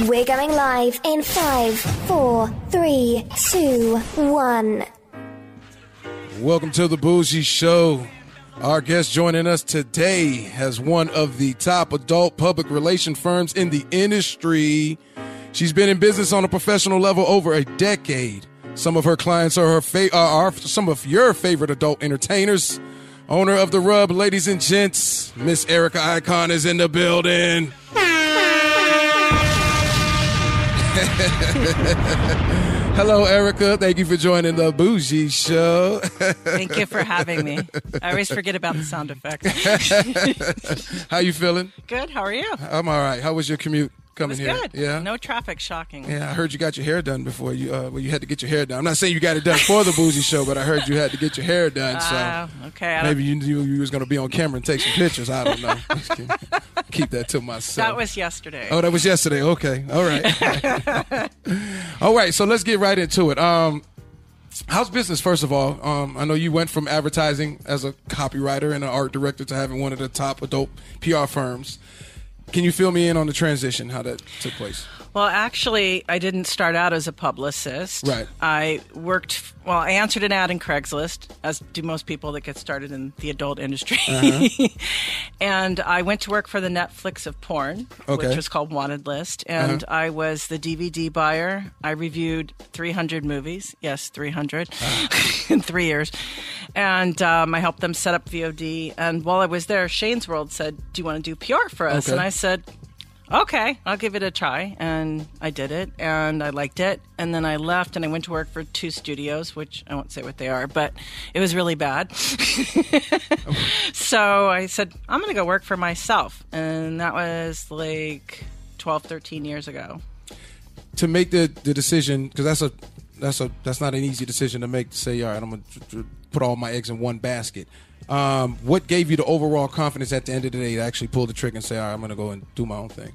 We're going live in five, four, three, two, one. Welcome to the Bougie Show. Our guest joining us today has one of the top adult public relation firms in the industry. She's been in business on a professional level over a decade. Some of her clients are her fa- are some of your favorite adult entertainers. Owner of the Rub, ladies and gents, Miss Erika Icon is in the building. Hello, Erika. Thank you for joining the Bougie Show. Thank you for having me. I always forget about the sound effects. How you feeling? Good. How are you? I'm all right. How was your commute It coming was here? good. Yeah. No traffic. Shocking. Yeah, I heard you got your hair done before you. Uh, well, you had to get your hair done. I'm not saying you got it done for the Bougie Show, but I heard you had to get your hair done. So Ah, okay. I maybe you knew you was going to be on camera and take some pictures. I don't know. Keep that to myself. that was yesterday. Oh, that was yesterday. Okay. All right. all right. So let's get right into it. Um, how's business, first of all? Um, I know you went from advertising as a copywriter and an art director to having one of the top adult PR firms. Can you fill me in on the transition, how that took place? Well, actually, I didn't start out as a publicist. Right. I worked, well, I answered an ad in Craigslist, as do most people that get started in the adult industry. Uh-huh. and I went to work for the Netflix of porn, Okay. which was called Wanted List. And Uh-huh. I was the DVD buyer. I reviewed 300 movies. Yes, 300 in three years. And um, I helped them set up VOD. And while I was there, Shane's World said, Do you want to do PR for us? Okay. And I said, okay, I'll give it a try. And I did it and I liked it. And then I left and I went to work for two studios, which I won't say what they are, but it was really bad. so I said, I'm going to go work for myself. And that was like 12, 13 years ago. to make the the decision because that's a that's a that's not an easy decision to make to say all right i'm gonna put all my eggs in one basket um, what gave you the overall confidence at the end of the day to actually pull the trigger and say all right i'm gonna go and do my own thing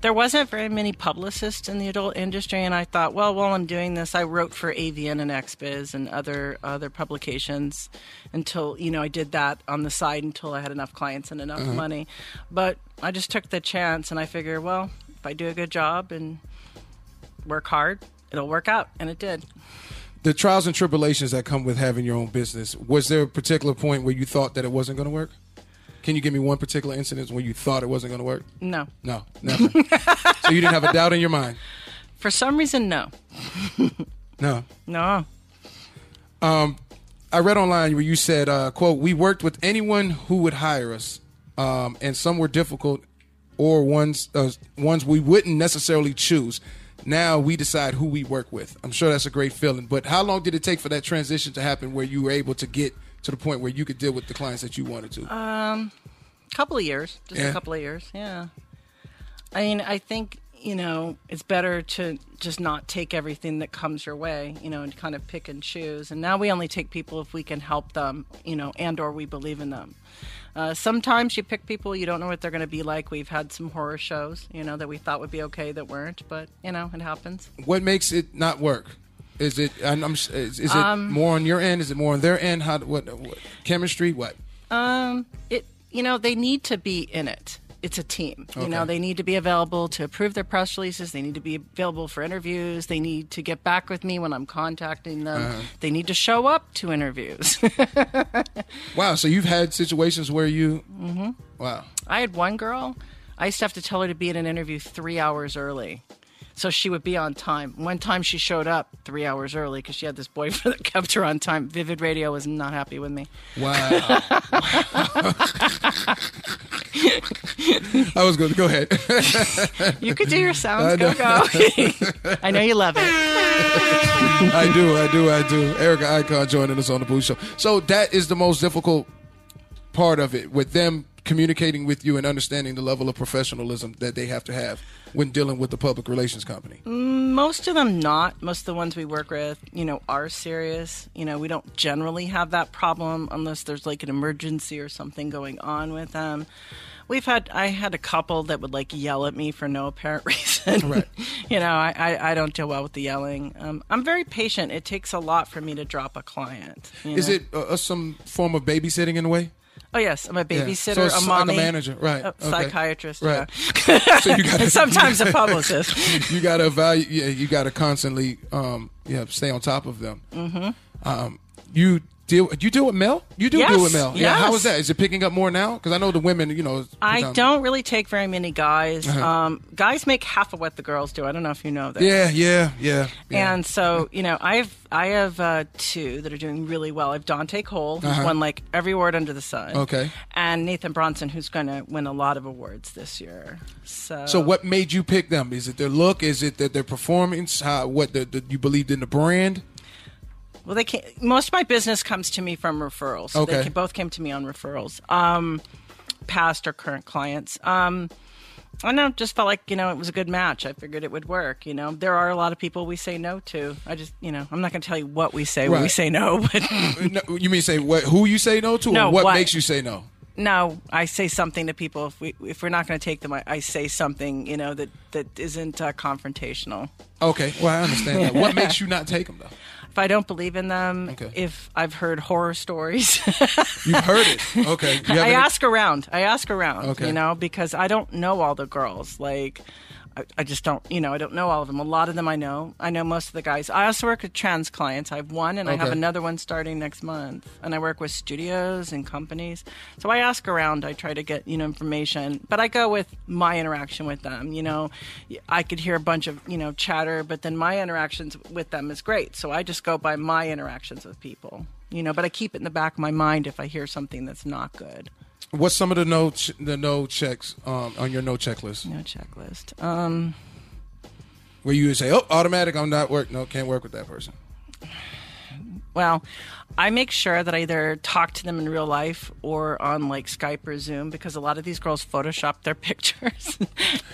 There wasn't very many publicists in the adult industry, and I thought, well, while I'm doing this, I wrote for AVN and XBiz and other other publications until you know I did that on the side until I had enough clients and enough mm-hmm. money. But I just took the chance, and I figured, well, if I do a good job and work hard, it'll work out, and it did. the trials and tribulations that come with having your own business was there a particular point where you thought that it wasn't going to work can you give me one particular incident when you thought it wasn't going to work No, no never so you didn't have a doubt in your mind for some reason, no, no no. I read online where you said, uh, "quote We worked with anyone who would hire us, um, and some were difficult, or ones uh, ones we wouldn't necessarily choose. Now we decide who we work with. I'm sure that's a great feeling. But how long did it take for that transition to happen, where you were able to get to the point where you could deal with the clients that you wanted to? Um, couple of years, just Yeah. a couple of years. Yeah. I mean, I think you know it's better to just not take everything that comes your way, you know, and kind of pick and choose. And now we only take people if we can help them, you know, and or we believe in them. Uh, sometimes you pick people you don't know what they're going to be like. We've had some horror shows, you know, that we thought would be okay that weren't, but you know, it happens. what makes it not work? Is it? I'm, I'm, is, is it Um, more on your end? Is it more on their end? How? What? what chemistry? What? Um, it you know they need to be in it. It's a team. You know they need to be available to approve their press releases. They need to be available for interviews. They need to get back with me when I'm contacting them. Uh-huh. They need to show up to interviews. Wow. So you've had situations where you. Mm-hmm. Wow. I had one girl. I used to have to tell her to be in an interview three hours early. So she would be on time. One time she showed up three hours early because she had this boyfriend that kept her on time. Vivid Radio was not happy with me. Wow. I was going to go ahead. You could do your sounds. Go, go. I know you love it. I do, I do, I do. Erika Icon joining us on the Boo Show. So that is the most difficult part of it, with them communicating with you and understanding the level of professionalism that they have to have when dealing with the public relations company. Most of them not. Most of the ones we work with, you know, are serious. You know, we don't generally have that problem unless there's like an emergency or something going on with them. We've had I had a couple that would like yell at me for no apparent reason. Right. you know, I, I, I don't deal well with the yelling. Um, I'm very patient. It takes a lot for me to drop a client. you Is know? it uh, uh, some form of babysitting in a way? Oh yes, I'm a babysitter, So it's a like a manager, right, a okay. psychiatrist, Right. yeah. So you gotta, sometimes a publicist. you got to evaluate. Yeah, you got to constantly, um, yeah, stay on top of them. Mm-hmm. Um, you deal. You deal with mail. You do Yes, deal with mail. Yeah. How yes. is that? Is it picking up more now? Because I know the women. You know. I don't really take very many guys. Uh-huh. Um, guys make half of what the girls do. I don't know if you know that. Yeah, yeah, yeah. yeah. And so, you know, I've I have uh, two that are doing really well. I have Dante Colle, who's Uh-huh. won like every award under the sun. Okay. And Nathan Bronson, who's going to win a lot of awards this year. So, So what made you pick them? Is it their look? Is it that their performance? How what the, the, you believed in the brand? Well, they came, most of my business comes to me from referrals. So Okay. They both came to me on referrals, um, past or current clients. Um, I don't know, just felt like, you know, it was a good match. I figured it would work, you know. There are a lot of people we say no to. I just, you know, I'm not going to tell you what we say when we say no, but No, you mean say what? Who you say no to? No, or what, what- makes you say no? no, I say something to people. If, we, if we're not going to take them, I, I say something, you know, that, that isn't uh, confrontational. Okay, well I understand that. What makes you not take them though? If I don't believe in them, Okay. if I've heard horror stories, You've heard it. Okay. You I haven't- ask around. I ask around, Okay. you know, because I don't know all the girls. Like, I, I just don't, you know, I don't know all of them. A lot of them I know. I know most of the guys. I also work with trans clients. I have one, and I have another one starting next month. And I work with studios and companies. So I ask around. I try to get, you know, information. But I go with my interaction with them. You know, I could hear a bunch of, you know, chatter, but then my interactions with them is great. So I just go by my interactions with people. You know, but I keep it in the back of my mind if I hear something that's not good. What's some of the no ch- the no checks um, on your no checklist? No checklist. Um, Where you would say, "Oh, automatic, I'm not work. No, can't work with that person." well, I make sure that I either talk to them in real life or on like Skype or Zoom because a lot of these girls Photoshop their pictures.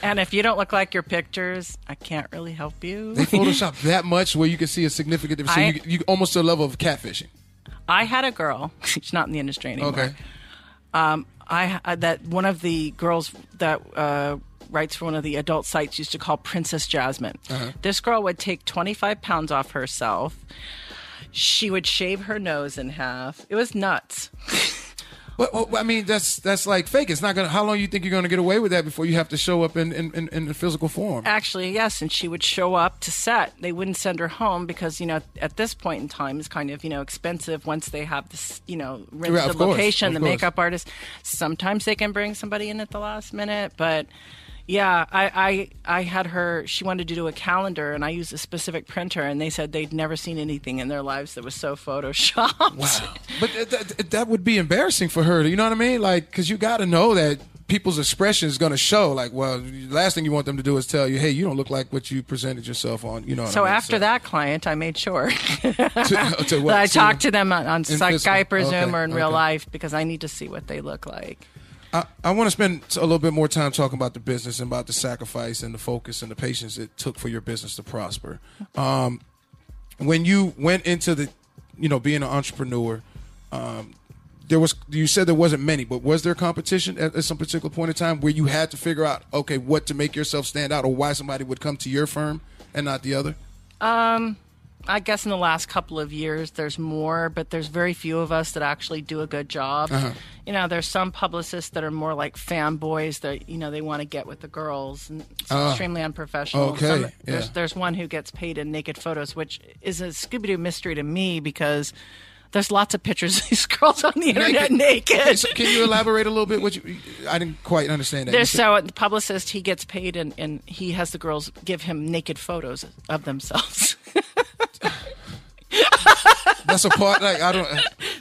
and if you don't look like your pictures, I can't really help you. They Photoshop that much where you can see a significant difference. So I- you, you almost to a level of catfishing. I had a girl, she's not in the industry anymore. Okay. Um, I uh, that one of the girls that uh, writes for one of the adult sites used to call Princess Jasmine. Uh-huh. This girl would take 25 pounds off herself. She would shave her nose in half. It was nuts. Well, well, I mean, that's that's like fake. It's not gonna. How long you think you're gonna get away with that before you have to show up in in, in, in physical form? Actually, yes, and she would show up to set. They wouldn't send her home because you know at this point in time it's kind of you know expensive once they have this you know rent Yeah, the course, location, the course. makeup artist. Sometimes they can bring somebody in at the last minute, but yeah, I, I I had her. She wanted to do a calendar, and I used a specific printer, and they said they'd never seen anything in their lives that was so photoshopped. Wow. But th- th- that would be embarrassing for her. You know what I mean? Like, because you got to know that people's expression is going to show. Like, well, last thing you want them to do is tell you, "Hey, you don't look like what you presented yourself on." You know. What So I mean? after that client, I made sure to, uh, to what, that I talked to them on, on Skype or Zoom Okay, or in real life because I need to see what they look like. I, I want to spend a little bit more time talking about the business and about the sacrifice and the focus and the patience it took for your business to prosper. Um, when you went into the, you know, being an entrepreneur, um, there was you said there wasn't many, but was there competition at, at some particular point in time where you had to figure out, okay, what to make yourself stand out, or why somebody would come to your firm and not the other? I guess in the last couple of years, there's more, but there's very few of us that actually do a good job. Uh-huh. You know, there's some publicists that are more like fanboys that you know they want to get with the girls, and it's ah. extremely unprofessional. Okay, Some- yeah. There's there's one who gets paid in naked photos, which is a Scooby Doo mystery to me because there's lots of pictures of these girls on the internet naked. Okay, so can you elaborate a little bit? What you? I didn't quite understand that. There's so the publicist he gets paid and, and he has the girls give him naked photos of themselves. that's a part. Like I don't.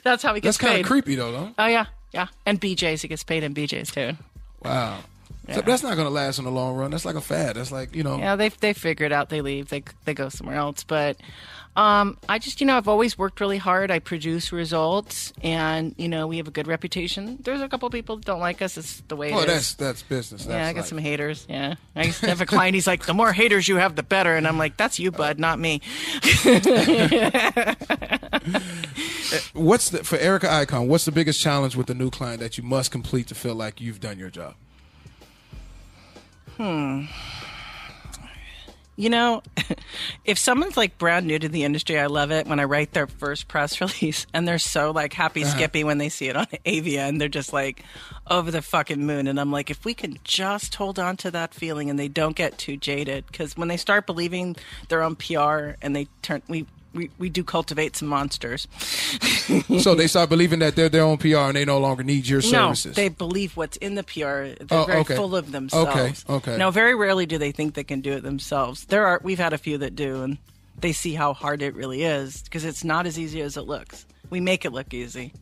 That's how he gets. That's kind of creepy though, no? Oh yeah, yeah. And BJ's, he gets paid in BJ's too. Wow. So that's not going to last in the long run. That's like a fad. That's like you know. Yeah, they they figure it out. They leave. They they go somewhere else. But um, I just you know I've always worked really hard. I produce results, and you know we have a good reputation. There's a couple people that don't like us. It's the way it Oh, that's is. that's business. That's yeah, I got like- some haters. Yeah, I used to have a client. He's like, "The more haters you have, the better," and I'm like, "That's you, bud, not me." What's the for Erika Icon? What's the biggest challenge with the new client that you must complete to feel like you've done your job? You know, if someone's like brand new to the industry, I love it when I write their first press release and they're so like happy uh-huh. skippy when they see it on AVN and they're just like over the fucking moon. And I'm like, if we can just hold on to that feeling and they don't get too jaded, because when they start believing their own PR and they turn, we, we, we do cultivate some monsters. so they start believing that they're their own PR and they no longer need your services. No, they believe what's in the PR. They're Oh, very okay. full of themselves. okay. Okay. Now, very rarely do they think they can do it themselves. There are we've had a few that do, and they see how hard it really is because it's not as easy as it looks. We make it look easy.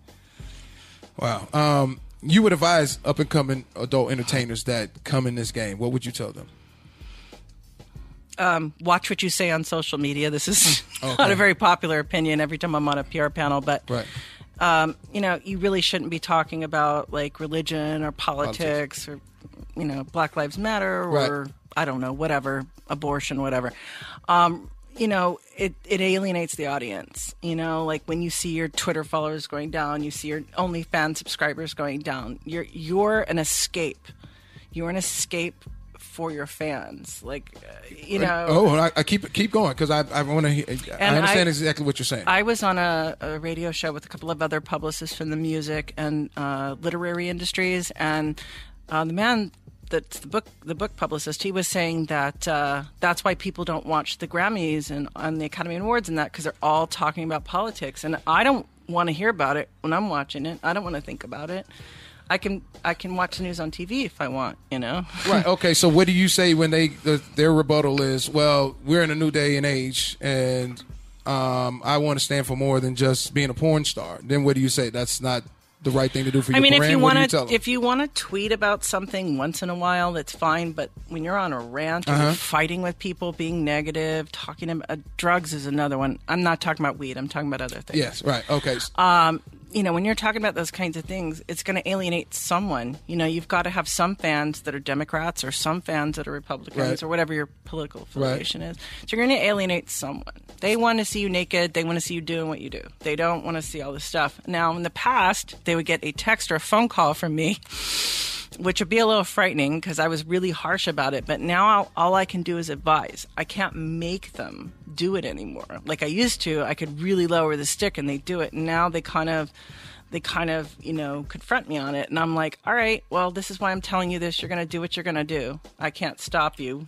wow. Um, you would advise up and coming adult entertainers that come in this game. What would you tell them? Watch what you say on social media. This is Okay. not a very popular opinion every time I'm on a PR panel, but Right. um, you know, you really shouldn't be talking about like religion or politics, or you know, Black Lives Matter or Right. I don't know, whatever, abortion, whatever. Um, you know, it, it alienates the audience. You know, like when you see your Twitter followers going down, you see your OnlyFans subscribers going down. You're you're an escape. You're an escape for your fans. Like, uh, you know. oh, I, I keep keep going because I I want to. I understand I- exactly what you're saying. I was on a, a radio show with a couple of other publicists from the music and uh, literary industries, and uh, the man that's the book the book publicist he was saying that uh, that's why people don't watch the Grammys and on the Academy Awards and that because they're all talking about politics, and I don't want to hear about it when I'm watching it. I don't want to think about it. I can I can watch the news on TV if I want, you know. right. Okay. So what do you say when they the, their rebuttal is, well, we're in a new day and age, and um, I want to stand for more than just being a porn star. Then what do you say? That's not the right thing to do for your I mean, if you want you to, if you want to tweet about something once in a while, that's fine. But when you're on a rant, Uh-huh. fighting with people, being negative, talking about uh, drugs is another one. I'm not talking about weed. I'm talking about other things. yes. Right. Okay. Um, you know, when you're talking about those kinds of things, it's going to alienate someone. You know, you've got to have some fans that are Democrats or some fans that are Republicans Right. or whatever your political affiliation is. So you're going to alienate someone. They want to see you naked. They want to see you doing what you do. They don't want to see all this stuff. Now, in the past, they would get a text or a phone call from me which would be a little frightening because I was really harsh about it. But now I'll, all I can do is advise. I can't make them do it anymore. Like I used to, I could really lower the stick and they do it. And now they kind of, they kind of, you know, confront me on it. And I'm like, all right, well, this is why I'm telling you this. You're going to do what you're going to do. I can't stop you.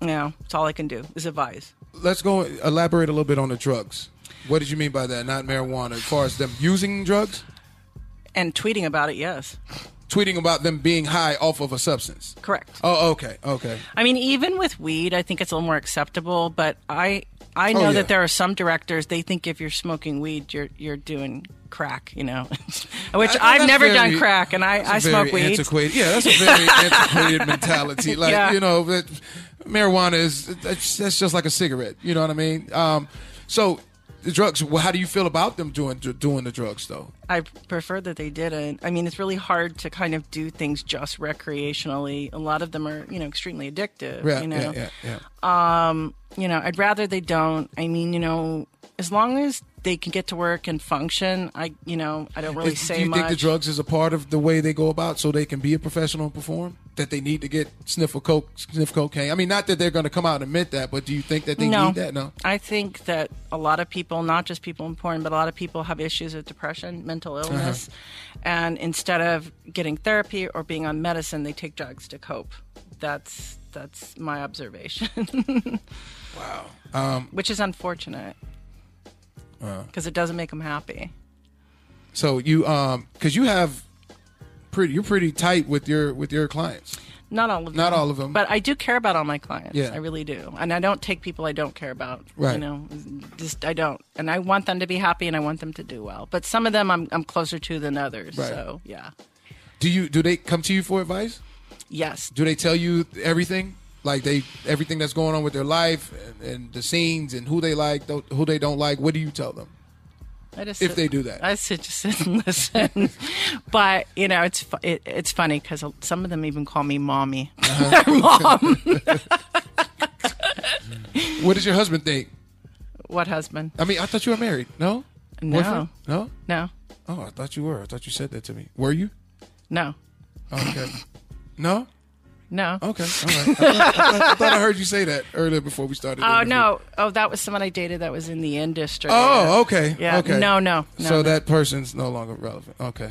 Know, it's all I can do is advise. Let's go elaborate a little bit on the drugs. What did you mean by that? Not marijuana. As far as them using drugs, And tweeting about it, yes. Tweeting about them being high off of a substance. Correct. Oh, okay, okay. I mean, even with weed, I think it's a little more acceptable. But I, I know Oh, yeah. that there are some directors they think if you're smoking weed, you're you're doing crack. You know, which I- I've never very- done crack, and I, that's I a smoke very weed. Antiquated. Yeah, that's a very antiquated mentality. Like Yeah. you know, that marijuana is that's, that's just like a cigarette. You know what I mean? Um, so the drugs. Well, how do you feel about them doing doing the drugs though? I prefer that they didn't. I mean, it's really hard to kind of do things just recreationally. A lot of them are, you know, extremely addictive. Yeah, you know, yeah, yeah, yeah. you know, I'd rather they don't. I mean, you know, as long as they can get to work and function, I, you know, I don't really Is- say do you much. think the drugs is a part of the way they go about so they can be a professional and perform? That they need to get sniff of coke, sniff cocaine. I mean, not that they're going to come out and admit that, but do you think that they no. need that? No. I think that a lot of people, not just people in porn, but a lot of people have issues with depression, mental Uh-huh. illness, and instead of getting therapy or being on medicine, they take drugs to cope. That's that's my observation, Wow. Um, which is unfortunate Uh. because it doesn't make them happy. so you, um, because you have pretty, you're pretty tight with your with your clients. Not all of them. Not all of them. But I do care about all my clients. Yeah. I really do. And I don't take people I don't care about. Right. You know, just I don't. And I want them to be happy and I want them to do well. But some of them I'm I'm closer to than others. Right. So yeah. Do you do they come to you for advice? Yes. Do they tell you everything? Like they everything that's going on with their life and, and the scenes and who they like, who they don't like. What do you tell them? I just If sit- they do that. I sit just sit and listen. but you know, it's fu- it, it's funny because some of them even call me mommy. Uh-huh. Mom. What does your husband think? what husband? I mean, I thought you were married. No. No. Boyfriend? No. No. Oh, I thought you were. I thought you said that to me. Were you? No. Okay. no. No. Okay, all right. I thought, I, thought, I thought I heard you say that earlier before we started. Oh no! Oh, that was someone I dated that was in the industry. Oh, okay. Yeah. Okay. No, no, no, so no. that person's no longer relevant. Okay.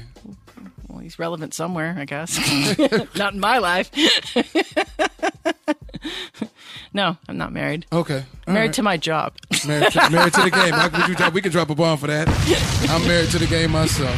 Well, he's relevant somewhere, I guess. not in my life. no, I'm not married. Okay. All married right. to my job. married to, married to the game. How could you drop, we can drop a bomb for that. I'm married to the game myself.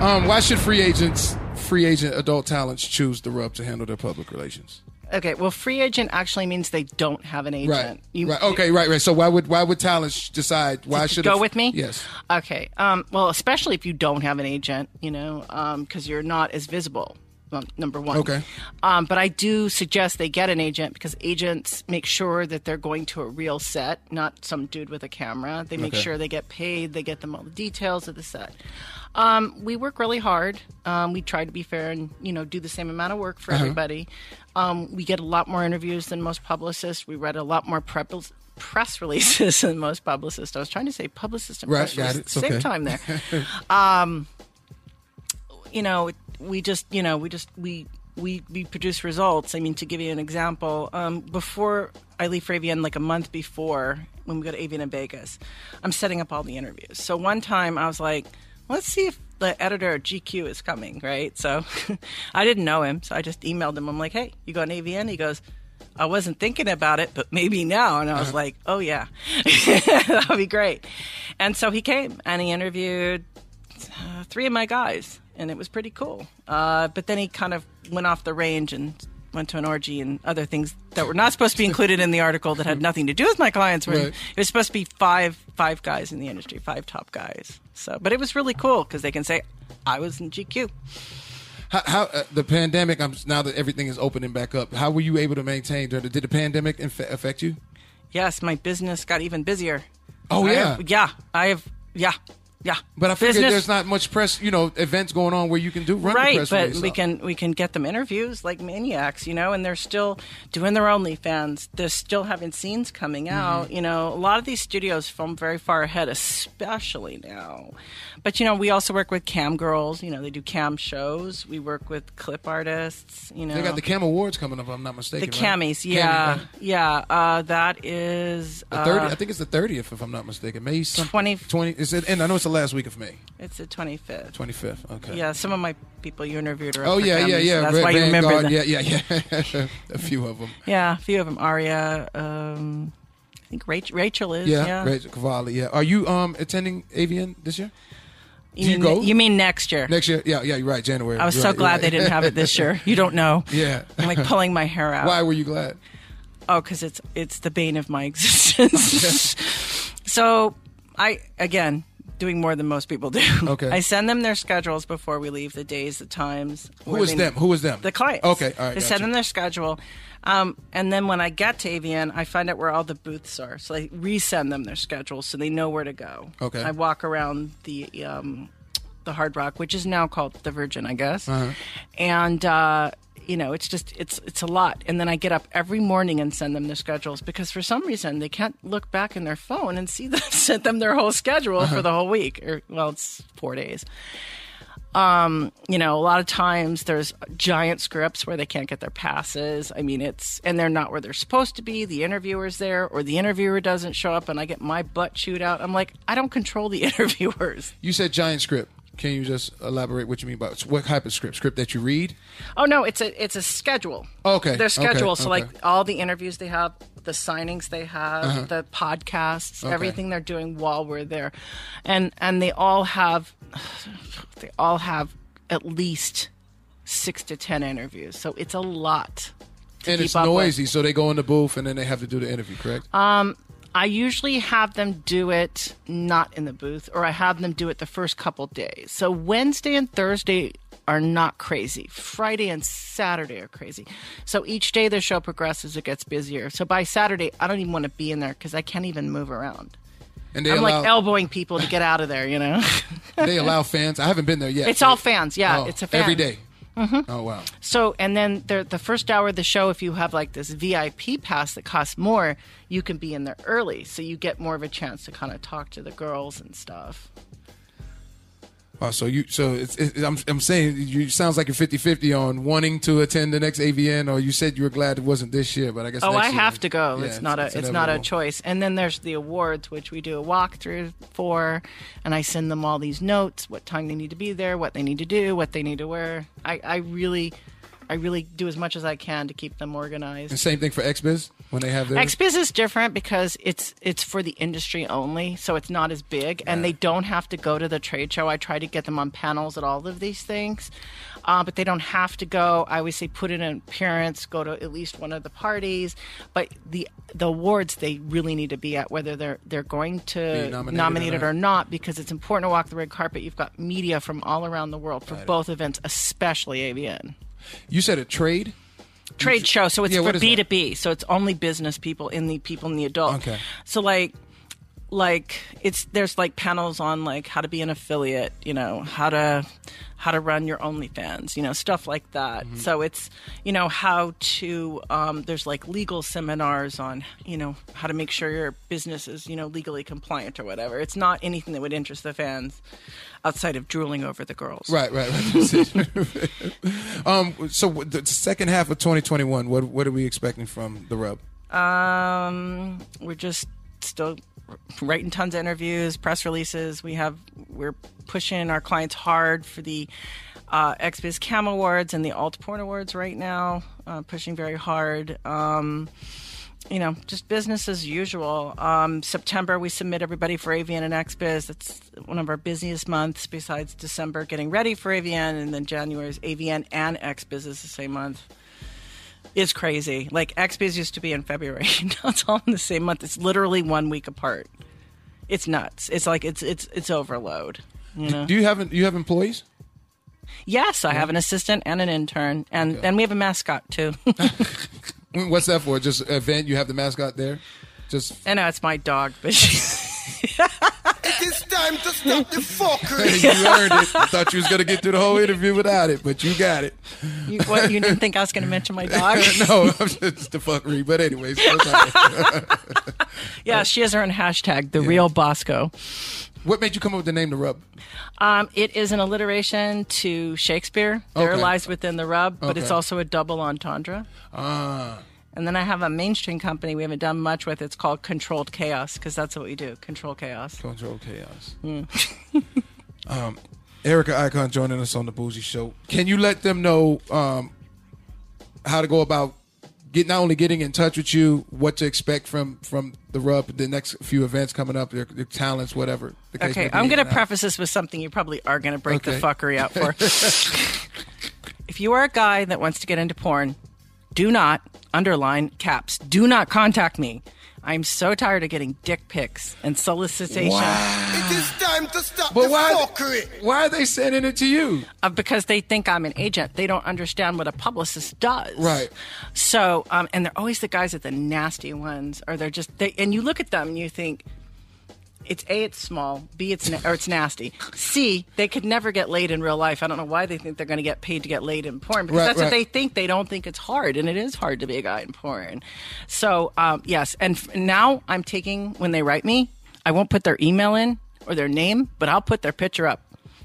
Um, why should free agents, free agent adult talents choose the rub to handle their public relations? Okay, well, free agent actually means they don't have an agent. Right. You- right. Okay. Right. Right. So why would why would talents decide? Why should go with me? Yes. Okay. Um, well, especially if you don't have an agent, you know, because you're not as visible. Number one. Okay. Um, but I do suggest they get an agent because agents make sure that they're going to a real set, not some dude with a camera. They make Okay. sure they get paid. They get them all the details of the set. Um, we work really hard. Um, we try to be fair and you know do the same amount of work for Uh-huh. everybody. Um, we get a lot more interviews than most publicists. We read a lot more prep- press releases than most publicists. I was trying to say publicist and Right, press release at the same okay. time there. um, you know, we just, you know, we just we we we produce results. I mean, to give you an example, um, before I leave for AVN, like a month before when we go to AVN in Vegas, I'm setting up all the interviews. So one time I was like, let's see if the editor at GQ is coming, right? So I didn't know him, so I just emailed him. I'm like, hey, you going to AVN? He goes. I wasn't thinking about it, but maybe now. And I was like, oh, yeah, that would be great. And so he came and he interviewed uh, three of my guys, and it was pretty cool. Uh, but then he kind of went off the range and went to an orgy and other things that were not supposed to be included in the article that had nothing to do with my clients. Were Right. It was supposed to be five five guys in the industry, five top guys. So, but it was really cool because they can say I was in GQ. How, how uh, the pandemic? I'm now that everything is opening back up. How were you able to maintain? Did the pandemic inf- affect you? Yes, my business got even busier. Oh I yeah. have- yeah. I have yeah yeah. But I figured Business- there's not much press, you know, events going on where you can do run the right press but we off. can we can get them interviews like maniacs you know and they're still doing their OnlyFans they're still having scenes coming Mm-hmm. out you know a lot of these studios film very far ahead especially now but you know we also work with cam girls you know they do cam shows we work with clip artists you know They got the Cam Awards coming up. If I'm not the mistaken. right? camis Cammy, yeah right? yeah uh, that is The uh, 30, I think it's the 30th, if I'm not mistaken. May some, 20 20 Is it? And I know it's the last week of May, it's the 25th 25th. Okay. yeah some of my people you interviewed are Oh for yeah, yeah, so yeah. that's Red why you remember. Yeah, yeah, yeah. a few of them. Yeah, a few of them. Aria, um, I think Rachel, Rachel is. Yeah, Yeah. Rachel Cavalli. Yeah. Are you um attending AVN this year? You, you mean, go? You mean next year? Next year? Yeah, yeah. You're right. January. I was You're so right, glad you're they didn't have it this year. You don't know. yeah. I'm like pulling my hair out. Why were you glad? Oh, because it's it's the bane of my existence. so I again doing more than most people do. Okay. I send them their schedules before we leave, the days, the times. Who is they- them? Who is them? The clients. Okay. All right. I send them their schedule. Um, and then when I get to AVN, I find out where all the booths are. So I resend them their schedules so they know where to go. Okay. I walk around the um, the Hard Rock, which is now called the Virgin, I guess. Uh-huh. And uh, you know, it's just it's it's a lot. And then I get up every morning and send them their schedules because for some reason they can't look back in their phone and see that sent them their whole schedule Uh-huh. for the whole week. Or well, it's four days um, you know, a lot of times there's giant scripts where they can't get their passes. I mean, it's and they're not where they're supposed to be. The interviewer's there, or the interviewer doesn't show up, and I get my butt chewed out. I'm like, I don't control the interviewers. You said giant script. Can you just elaborate what you mean by what type of script? Script that you read? Oh no, it's a it's a schedule. Okay, their schedule. okay, so okay. like all the interviews they have, the signings they have, Uh-huh. the podcasts, Okay. everything they're doing while we're there, and and they all have they all have at least six to ten interviews. So it's a lot. and it's up with. noisy, so they go in the booth and then they have to do the interview, correct? I usually have them do it not in the booth, or I have them do it the first couple days. So Wednesday and Thursday are not crazy. Friday and Saturday are crazy. So each day the show progresses, it gets busier. So by Saturday, I don't even want to be in there because I can't even move around. and they I'm allow like elbowing people to get out of there, you know? they allow fans. I haven't been there yet. it's all fans. Yeah, Oh, it's a fan. every day. Mm-hmm. Oh wow. So, and then the, the first hour of the show, if you have like this VIP pass that costs more, you can be in there early. So you get more of a chance to kind of talk to the girls and stuff. Oh, so you so it's, it's I'm I'm saying you sounds like you're 50-50 on wanting to attend the next AVN, or you said you were glad it wasn't this year, but I guess Oh, I year- have to go. Yeah, it's not a it's, not a choice. And then there's the awards, which we do a walkthrough for, and I send them all these notes, what time they need to be there, what they need to do, what they need to wear. I, I really, I really do as much as I can to keep them organized. And same thing for XBiz when they have their XBiz is different because it's it's for the industry only, so it's not as big, and they don't have to go to the trade show. I try to get them on panels at all of these things, uh, but they don't have to go. I always say put in an appearance, go to at least one of the parties. But the the awards they really need to be at, whether they're they're going to Be nominated nominate or it not. or not, because it's important to walk the red carpet. You've got media from all around the world for both events, especially AVN You said a trade. Trade show so it's Yeah, for is that? b2b so it's only business people in the people in the adult Okay. so like like it's there's like panels on like how to be an affiliate you know how to how to run your OnlyFans, you know, stuff like that. Mm-hmm. So it's, you know, how to, um, there's like legal seminars on, you know, how to make sure your business is, you know, legally compliant or whatever. It's not anything that would interest the fans outside of drooling over the girls. Right, right, right. um, so the second half of 2021, what what are we expecting from the Rub? Um, we're just still writing tons of interviews, press releases. We have we're pushing our clients hard for the uh, XBiz Cam Awards and the Alt Porn Awards right now. Uh, pushing very hard. Um, you know, just business as usual. Um, September, we submit everybody for AVN and XBiz. That's one of our busiest months besides December getting ready for AVN. And then January is AVN and XBiz is the same month. It's crazy. Like XBiz used to be in February. now it's all in the same month. It's literally one week apart. It's nuts. It's like it's it's it's overload. You know. Do you have you have employees? yes, I have an assistant and an intern, and and we have a mascot too. What's that for? Just event? You have the mascot there? Just I know it's my dog, but she, It is time to stop the fuckery. you earned it. I thought you was gonna get through the whole interview without it, but you got it. you, what, you didn't think I was going to mention my dog? no, I'm just the fuckery. But anyways, that's all right. yeah, she has her own hashtag, the real Bosco. what made you come up with the name the Rub? Um, it is an alliteration to Shakespeare. There Okay. lies within the rub, but it's also a double entendre. Ah, And then I have a mainstream company we haven't done much with. It's called Controlled Chaos because that's what we do. Control chaos. control chaos. Hmm. um, Erika Icon joining us on the Bougie Show. Can you let them know um, how to go about get not only getting in touch with you, what to expect from from the Rub, the next few events coming up, their, their talents, whatever. Okay. I'm going to preface this with something you probably are going to break the fuckery out for. if you are a guy that wants to get into porn, do not underline caps. Do not contact me. I'm so tired of getting dick pics and solicitation Wow. It is time to stop But the why? fuckery. Why are they sending it to you? uh, because they think I'm an agent. They don't understand what a publicist does. Right. So, um, and they're always the guys at the nasty ones, or they're just they. And you look at them and you think, it's a, it's small. B, it's na- or it's nasty. C, they could never get laid in real life. I don't know why they think they're going to get paid to get laid in porn because Right, that's right. what they think. They don't think it's hard, and it is hard to be a guy in porn. So, um, yes, and f- now I'm taking when they write me, I won't put their email in or their name, but I'll put their picture up.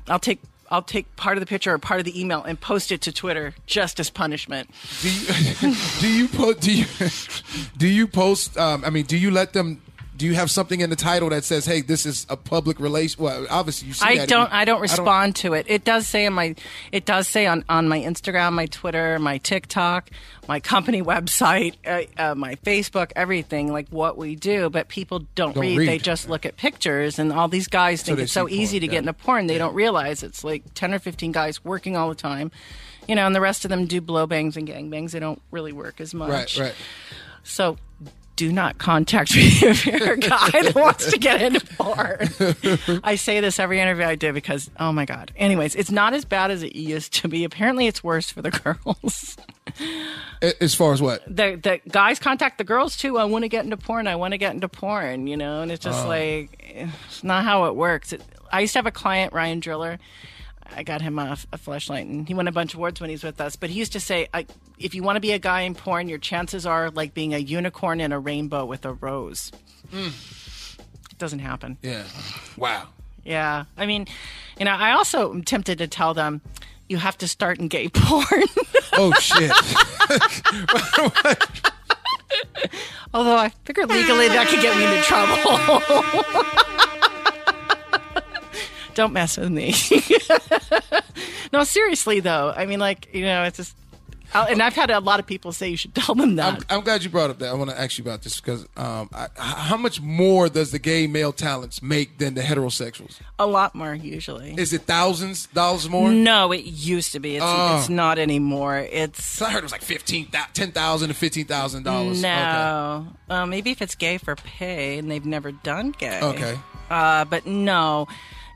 I'll take. I'll take part of the picture or part of the email and post it to Twitter just as punishment. Do you do you post do you do you post? Um, I mean, do you let them? Do you have something in the title that says, "Hey, this is a public relation"? Well, obviously you see I that. don't. I don't respond to it. It does say on my. It does say on on my Instagram, my Twitter, my TikTok, my company website, uh, uh, my Facebook, everything like what we do. But people don't, Don't read. read. They just look at pictures, and all these guys think they it's so easy porn, to yeah. get into porn. They don't realize it's like ten or fifteen guys working all the time. You know, and the rest of them do blow bangs and gang bangs. They don't really work as much. Right, right. So do not contact me if you're a guy that wants to get into porn. I say this every interview I do because, oh my God. Anyways, it's not as bad as it used to be. Apparently, it's worse for the girls. As far as what? the, the guys contact the girls too. I want to get into porn. I want to get into porn, you know? And it's just oh. like, eh, it's not how it works. It, I used to have a client, Ryan Driller. I got him a, a Fleshlight, and he won a bunch of awards when he's with us. But he used to say, I, if you want to be a guy in porn, your chances are like being a unicorn in a rainbow with a rose. It doesn't happen. Yeah. Wow. Yeah. I mean, you know, I also am tempted to tell them you have to start in gay porn. Oh shit! Although I figure legally that could get me into trouble. Don't mess with me. no, seriously though. I mean, like you know, it's just. i and I've had a lot of people say you should tell them that. I'm, I'm glad you brought up that. I want to ask you about this because um, I, how much more does the gay male talents make than the heterosexuals? a lot more usually. Is it thousands dollars more? no, it used to be. It's, Oh. it's not anymore. It's I heard it was like fifteen, ten thousand to fifteen thousand dollars. No. Uh, maybe if it's gay for pay and they've never done gay. Okay. Uh, but no.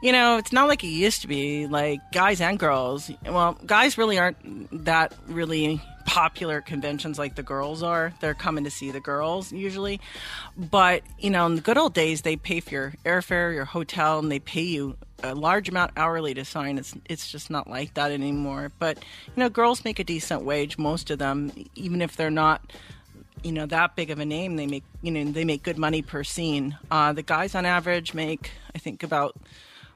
You know, it's not like it used to be, like guys and girls. Well, guys really aren't that really popular conventions like the girls are. They're coming to see the girls usually. But, you know, in the good old days, they pay for your airfare, your hotel, and they pay you a large amount hourly to sign. It's it's just not like that anymore. But, you know, girls make a decent wage, most of them, even if they're not you know that big of a name they make you know they make good money per scene uh, the guys on average make i think about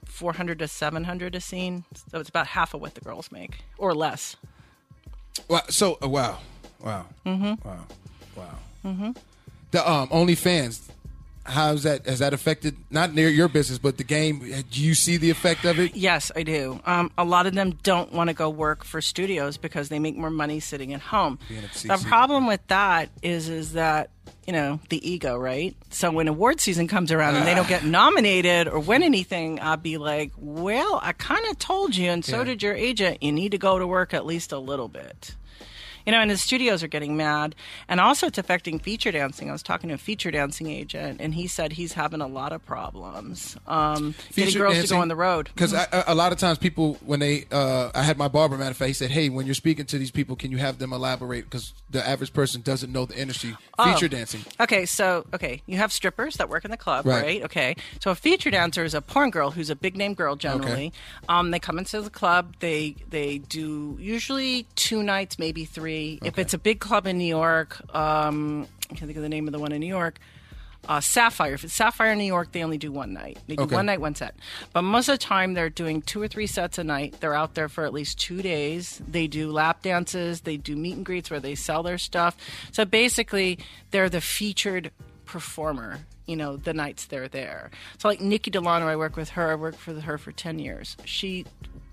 400 to 700 a scene so it's about half of what the girls make or less Wow. So uh, wow, wow, mm-hmm. wow, wow. Mm-hmm. The um OnlyFans. How's that? Has that affected not near your business, but the game? Do you see the effect of it? yes i do um, a lot of them don't want to go work for studios because they make more money sitting at home the problem with that is is that you know the ego right so when award season comes around and they don't get nominated or win anything i'll be like well i kind of told you and so Yeah. did your agent you need to go to work at least a little bit you know, and the studios are getting mad, and also it's affecting feature dancing. I was talking to a feature dancing agent, and he said he's having a lot of problems um, getting girls to go on the road. Because a lot of times people, when they, uh, I had my barber, matter of fact, he said, "Hey, when you're speaking to these people, can you have them elaborate? Because the average person doesn't know the industry. Oh. Feature dancing. Okay, so okay, you have strippers that work in the club, Right. right? Okay, so a feature dancer is a porn girl who's a big name girl generally. Um, they come into the club. They they do usually two nights, maybe three. If it's a big club in New York, um, I can't think of the name of the one in New York. Uh, Sapphire. If it's Sapphire in New York, they only do one night. They do Okay. one night, one set. But most of the time, they're doing two or three sets a night. They're out there for at least two days. They do lap dances. They do meet and greets where they sell their stuff. So basically, they're the featured performer. You know, the nights they're there. So like Nikki Delano, I work with her. I worked for her for ten years. She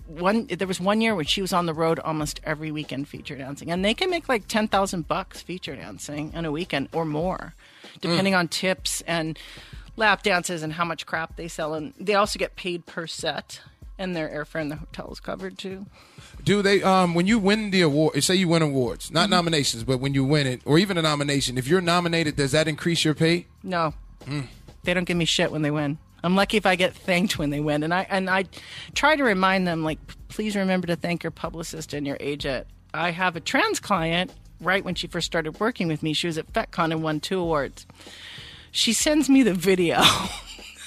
one there was one year when she was on the road almost every weekend feature dancing. And they can make like 10,000 bucks feature dancing in a weekend or more depending mm. on tips and lap dances and how much crap they sell. And they also get paid per set and their airfare and the hotel is covered too. Do they? Um, when you win the award, say you win awards, not mm-hmm. nominations, but when you win it, or even a nomination, if you're nominated, does that increase your pay? no. Mm. They don't give me shit when they win i'm lucky if i get thanked when they win and i and i try to remind them like please remember to thank your publicist and your agent i have a trans client right when she first started working with me she was at fetcon and won two awards she sends me the video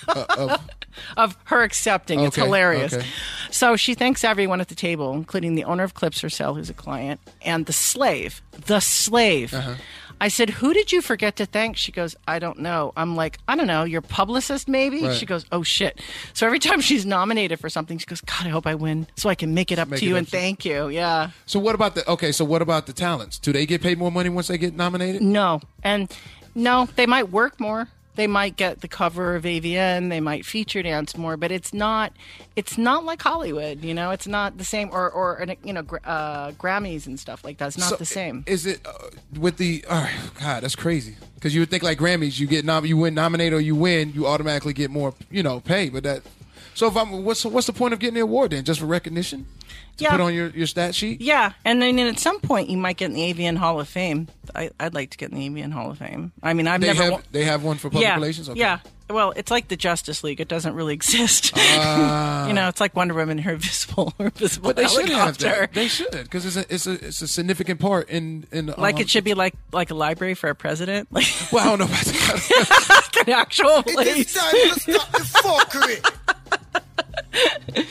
of her accepting. It's Okay, hilarious. okay. So she thanks everyone at the table, including the owner of Clips herself, who's a client, and the slave. The slave. Uh-huh. I said, Who did you forget to thank? She goes, I don't know. I'm like, I don't know, your publicist maybe? Right. She goes, Oh shit. So every time she's nominated for something, she goes, God, I hope I win so I can make it up Make to it you up and to- thank you. Yeah. So what about the? Okay, so what about the talents? Do they get paid more money once they get nominated? No. And no, they might work more. They might get the cover of AVN. They might feature dance more, but it's not. It's not like Hollywood. You know, it's not the same. Or or you know, uh, Grammys and stuff like that's not So, the same. Is it uh, with the? Uh, God, that's crazy. Because you would think like Grammys, you get nom- you win nominated or you win, you automatically get more, you know, pay. But that. So if I'm, what's what's the point of getting the award then? Just for recognition? To Yeah. put on your, your stat sheet? Yeah, and then at some point you might get in the AVN Hall of Fame. I, I'd like to get in the AVN Hall of Fame. I mean, I've They never. have wa- they have one for public yeah, relations. Okay. yeah. Well, it's like the Justice League. It doesn't really exist. you know, it's like Wonder Woman, her visible, her visible But they should have helicopter. that. They should because it's a it's a it's a significant part in in like um, it should be like like a library for a president, like Well, I don't know about that. an actual It place. is time to stop the fuckery.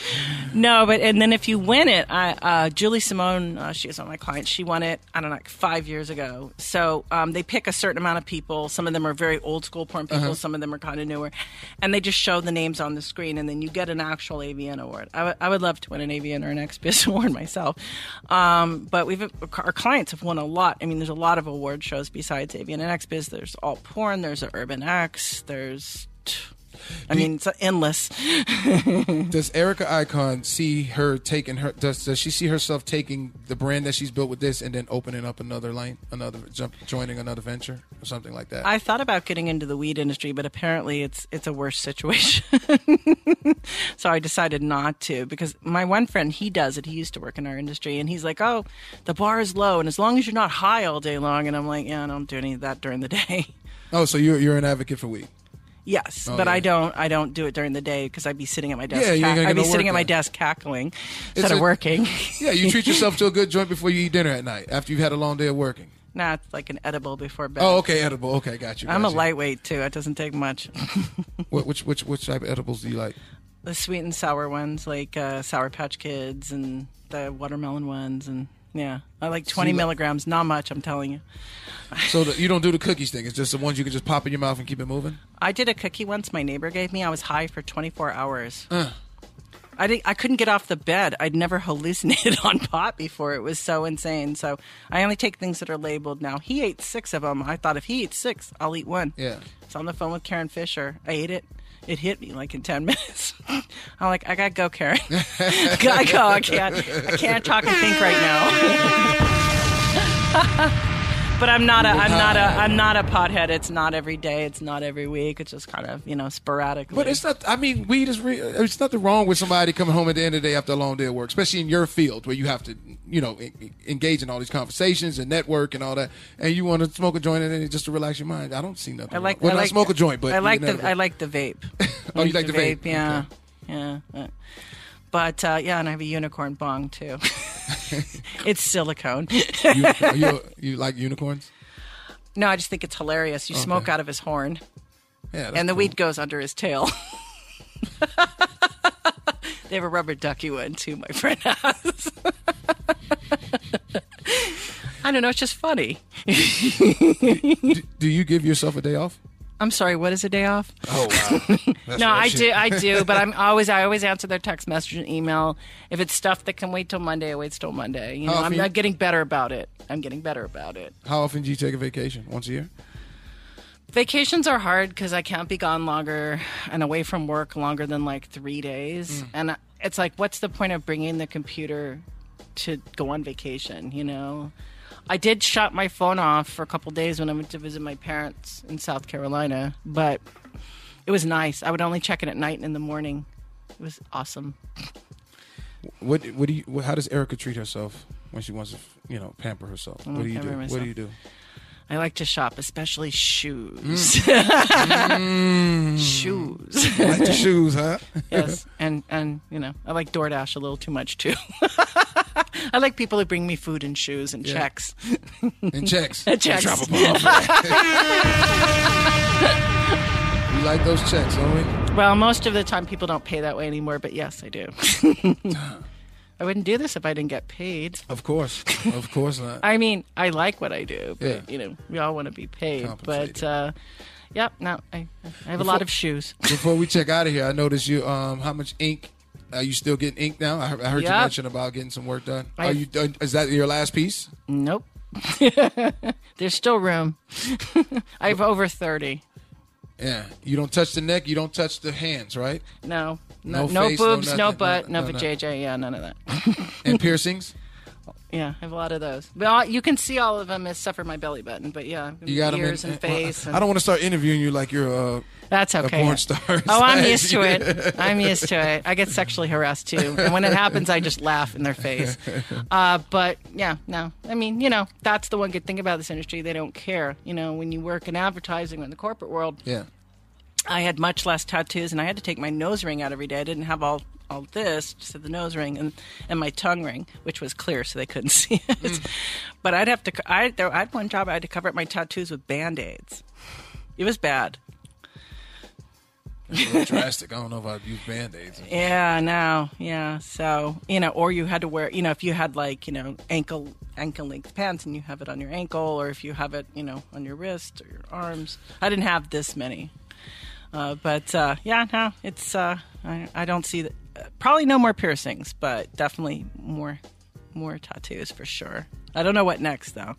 No, but and then if you win it, I, uh, Julie Simone, uh, she is one of my clients. She won it. I don't know, like five years ago. So um, they pick a certain amount of people. Some of them are very old school porn people. Some of them are kind of newer, and they just show the names on the screen, and then you get an actual AVN award. I would- love to win an AVN or an XBiz award myself, um, but we've our clients have won a lot. I mean, there's a lot of award shows besides AVN and XBiz. There's Alt Porn. There's Urban X. There's I mean, it's endless. Does Erika Icon see her taking her? Does does she see herself taking the brand that she's built with this and then opening up another line, another jump, joining another venture or something like that? I thought about getting into the weed industry, but apparently it's it's a worse situation. so I decided not to because my one friend he does it. He used to work in our industry, and he's like, "Oh, the bar is low, and as long as you're not high all day long." And I'm like, "Yeah, I don't do any of that during the day." oh, so you're you're an advocate for weed? Yes, Oh, but yeah. I don't I don't do it during the day because I'd be sitting at my desk. Yeah, you ain't gonna I'd be sitting at my desk cackling It's instead of working. Yeah, you treat yourself to a good joint before you eat dinner at night after you've had a long day of working. nah, it's like an edible before bed. Oh, okay, edible. Okay, got you. I'm a you. lightweight too. It doesn't take much. What, which which which type of edibles do you like? the sweet and sour ones like uh, Sour Patch Kids and the watermelon ones and yeah, I like 20 you like- milligrams. Not much, I'm telling you. So the, you don't do the cookies thing. It's just the ones you can just pop in your mouth and keep it moving. I did a cookie once. My neighbor gave me. I was high for 24 hours. Uh. I didn't, I couldn't get off the bed. I'd never hallucinated on pot before. It was so insane. So I only take things that are labeled now. He ate six of them. I thought if he eats six, I'll eat one. Yeah. It's on the phone with Karen Fisher. I ate it. It hit me like in ten minutes. I'm like, I gotta go, Karen. gotta go. I can't. I can't talk and think right now. but I'm not a. I'm not a. I'm not a pothead. It's not every day. It's not every week. It's just kind of you know sporadically. But it's not. I mean, weed is. Re- there's nothing wrong with somebody coming home at the end of the day after a long day of work, especially in your field where you have to, you know, engage in all these conversations and network and all that, and you want to smoke a joint and then just to relax your mind. I don't see nothing. I like. Wrong. Well, I not smoke a joint, but I like the. I like the vape. Oh, you like the vape? Yeah, yeah. But uh, yeah, and I have a unicorn bong too. it's silicone. you, you, you like unicorns? no, I just think it's hilarious. You smoke out of his horn, Yeah. and the cool. weed goes under his tail. they have a rubber ducky one too. My friend has. I don't know. It's just funny. Do, do you give yourself a day off? I'm sorry. What is a day off? Oh wow. No, I do, I do, but I'm always, I always answer their text message and email. If it's stuff that can wait till Monday, it waits till Monday. You know, I'm not getting better about it. I'm getting better about it. How often do you take a vacation? Once a year? Vacations are hard because I can't be gone longer and away from work longer than like three days. Mm. And it's like, what's the point of bringing the computer to go on vacation? You know, I did shut my phone off for a couple days when I went to visit my parents in South Carolina, but it was nice. I would only check it at night and in the morning. It was awesome. What What do you? How does Erika treat herself when she wants to, you know, pamper herself? What do you do? pamper What do you do? I like to shop, especially shoes. Mm. shoes. like the shoes, huh? yes, and and you know, I like DoorDash a little too much too. I like people who bring me food and shoes and Yeah. checks. And checks. And checks. Drop 'em off. we like those checks, don't we? Well, most of the time people don't pay that way anymore, but yes, I do. I wouldn't do this if I didn't get paid. Of course. Of course not. I mean, I like what I do, but Yeah. you know, we all want to be paid. But uh, yep, no, I, I have a lot of shoes. Before we check out of here, I noticed you. Um, how much ink? Are you still getting ink now? I heard, I heard you Yep. mention about getting some work done. Are I've- you? done- Is that your last piece? Nope. There's still room. I have over 30. Yeah. You don't touch the neck. You don't touch the hands, right? No. No No, no, face, boobs, no, nothing, butt, no- no, no, no. vajayjay. Yeah, none of that. And piercings. yeah, I have a lot of those. But all, you can see all of them except for my belly button. But yeah, You got ears in, and well, face. I don't want to start interviewing you like you're a That's a okay. porn star. Oh, I'm used to it. I'm used to it. I get sexually harassed too, and when it happens, I just laugh in their face. Uh, but yeah, no. I mean, you know, that's the one good thing about this industry. They don't care. You know, when you work in advertising or in the corporate world, Yeah. I had much less tattoos, and I had to take my nose ring out every day. I didn't have all all this, just had the nose ring and and my tongue ring, which was clear, so they couldn't see it. Mm. But I'd have to. I there, I had one job. I had to cover up my tattoos with band aids. It was bad. It's a drastic. I don't know if I'd use band aids. Yeah, no, yeah. So you know, or you had to wear, you know, if you had like you know ankle ankle length pants and you have it on your ankle, or if you have it, you know, on your wrist or your arms. I didn't have this many, uh, but uh, yeah, no, it's uh, I, I don't see that. Probably no more piercings, but definitely more more tattoos for sure. I don't know what next though.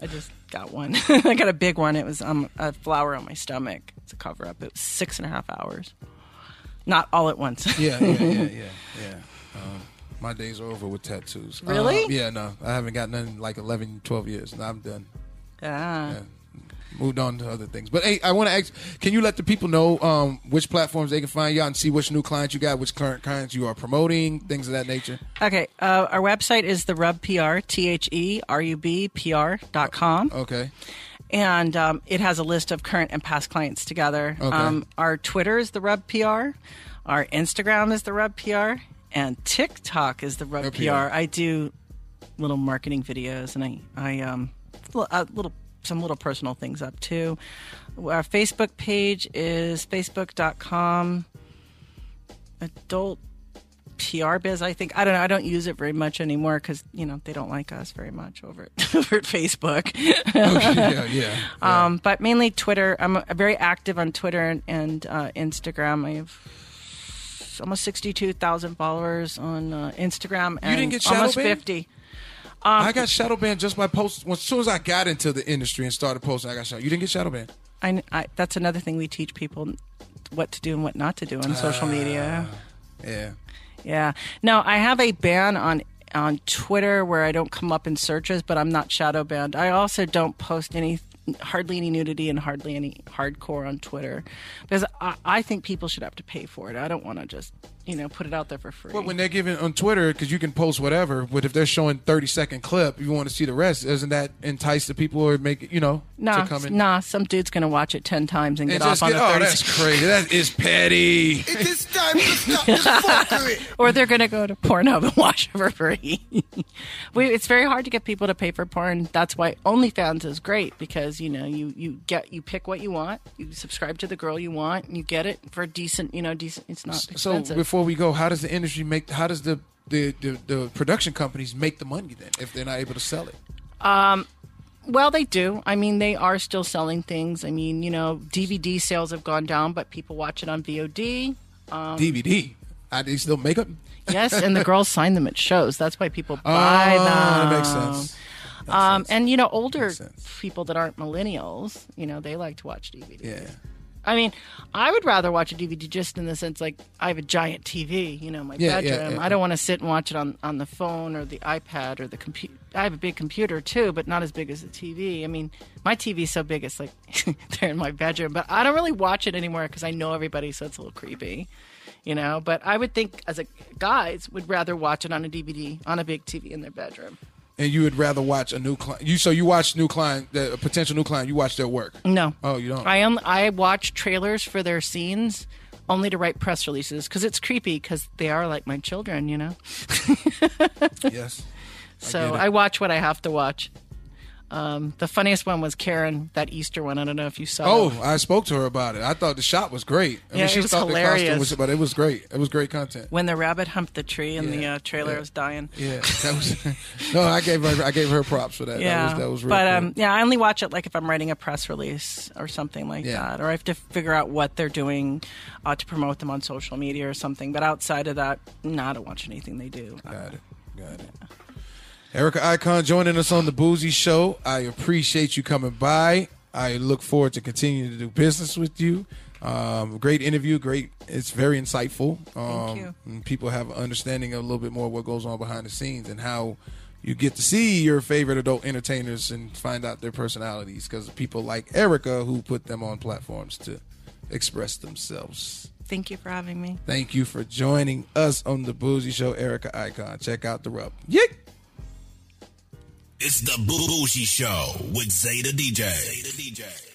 I just got one. I got a big one. It was um, a flower on my stomach. It's a cover up. It was six and a half hours. Not all at once. Yeah, yeah, yeah, yeah, yeah. Um, my days are over with tattoos. Really? Uh, yeah, no. I haven't got none in like 11, 12 years. No, I'm done. Ah. Yeah. Moved on to other things. But hey, I want to ask can you let the people know um, which platforms they can find you on and see which new clients you got, which current clients you are promoting, things of that nature? Okay. Uh, our website is the Rub PR, T H E R U B P R dot com. Okay. and um, it has a list of current and past clients together. Okay. Um, our Twitter is the Rub PR, our Instagram is the Rub PR, and TikTok is the Rub PR. PR. I do little marketing videos, and I I um uh, little some little personal things up too. Our Facebook page is facebook.com adult PR biz. I think I don't know. I don't use it very much anymore because you know they don't like us very much over at, over at Facebook. Okay, yeah, yeah. yeah. Um, but mainly Twitter. I'm uh, very active on Twitter and, and uh, Instagram. I have almost 62,000 followers on uh, Instagram. And didn't get almost banned? 50. I got shadow banned just by post. As soon as I got into the industry and started posting, I got shadow. You didn't get shadow banned. I, I, that's another thing we teach people what to do and what not to do on social ah, media. Yeah. Yeah. No, I have a ban on on Twitter where I don't come up in searches, but I'm not shadow banned. I also don't post any hardly any nudity and hardly any hardcore on Twitter because I, I think people should have to pay for it. I don't want to just you know put it out there for free. But when they're giving on Twitter, because you can post whatever, but if they're showing thirty second clip, you want to see the rest. Doesn't that entice the people or make it, you know, nah, to come in? nah, some dude's gonna watch it ten times and And get just off on get, the oh, thirty. that's crazy. That is petty. It is time to stop fuckery. or they're going to go to Pornhub and watch it for free. we, it's very hard to get people to pay for porn. That's why OnlyFans is great because you know you you get you pick what you want, you subscribe to the girl you want, and you get it for decent. You know, decent. It's not So before we go, how does the industry make? How does the the, the the production companies make the money then if they're not able to sell it? Um, well, they do. I mean, they are still selling things. I mean, you know, DVD sales have gone down, but people watch it on VOD. DVD. I, they still make them. Yes, and the girls sign them at shows. That's why people buy oh, them. that makes sense. Um, sense. and you know, older people that aren't millennials, you know, they like to watch DVDs. yeah. I mean, I would rather watch a DVD just in the sense like I have a giant TV, you know, my Yeah, yeah, bedroom. yeah. I don't want to sit and watch it on, on the phone or the iPad or the computer. I have a big computer too, but not as big as the TV. I mean, my TV's so big it's like they're in my bedroom, but I don't really watch it anymore because I know everybody, so it's a little creepy, you know. But I would think as a guys would rather watch it on a DVD on a big TV in their bedroom. And you would rather watch a new client. You so you watch new client, the a potential new client. You watch their work. No. Oh, you don't. I am. I watch trailers for their scenes only to write press releases because it's creepy because they are like my children, you know. yes. So get. I, watch what I have to watch. Um, the funniest one was Karen, that Easter one. I don't know if you saw. Oh. I spoke to her about it. I thought the shot was great. I Yeah, mean, she it was thought the costume hilarious. was, but it was great. It was great content. when the rabbit humped the tree and the uh, trailer yeah. was dying. Yeah, that was. no, I gave her. I gave her props for that. Yeah, that was, that was real but um, yeah, I only watch it like if I'm writing a press release or something like Yeah. that, or I have to figure out what they're doing uh, to promote them on social media or something. But outside of that, no, I don't watch anything they do. Got it. Got it. Erika Icon joining us on the Bougie Show. I appreciate you coming by. I look forward to continuing to do business with you. Um, great interview. Great. It's very insightful. Um, you. People have an understanding of a little bit more what goes on behind the scenes and how you get to see your favorite adult entertainers and find out their personalities because people like Erika who put them on platforms to express themselves. Thank you for having me. Thank you for joining us on the Bougie Show, Erika Icon. Check out the rub. Yick! It's the Bougie Show with Zeta DJ. Zeta DJ.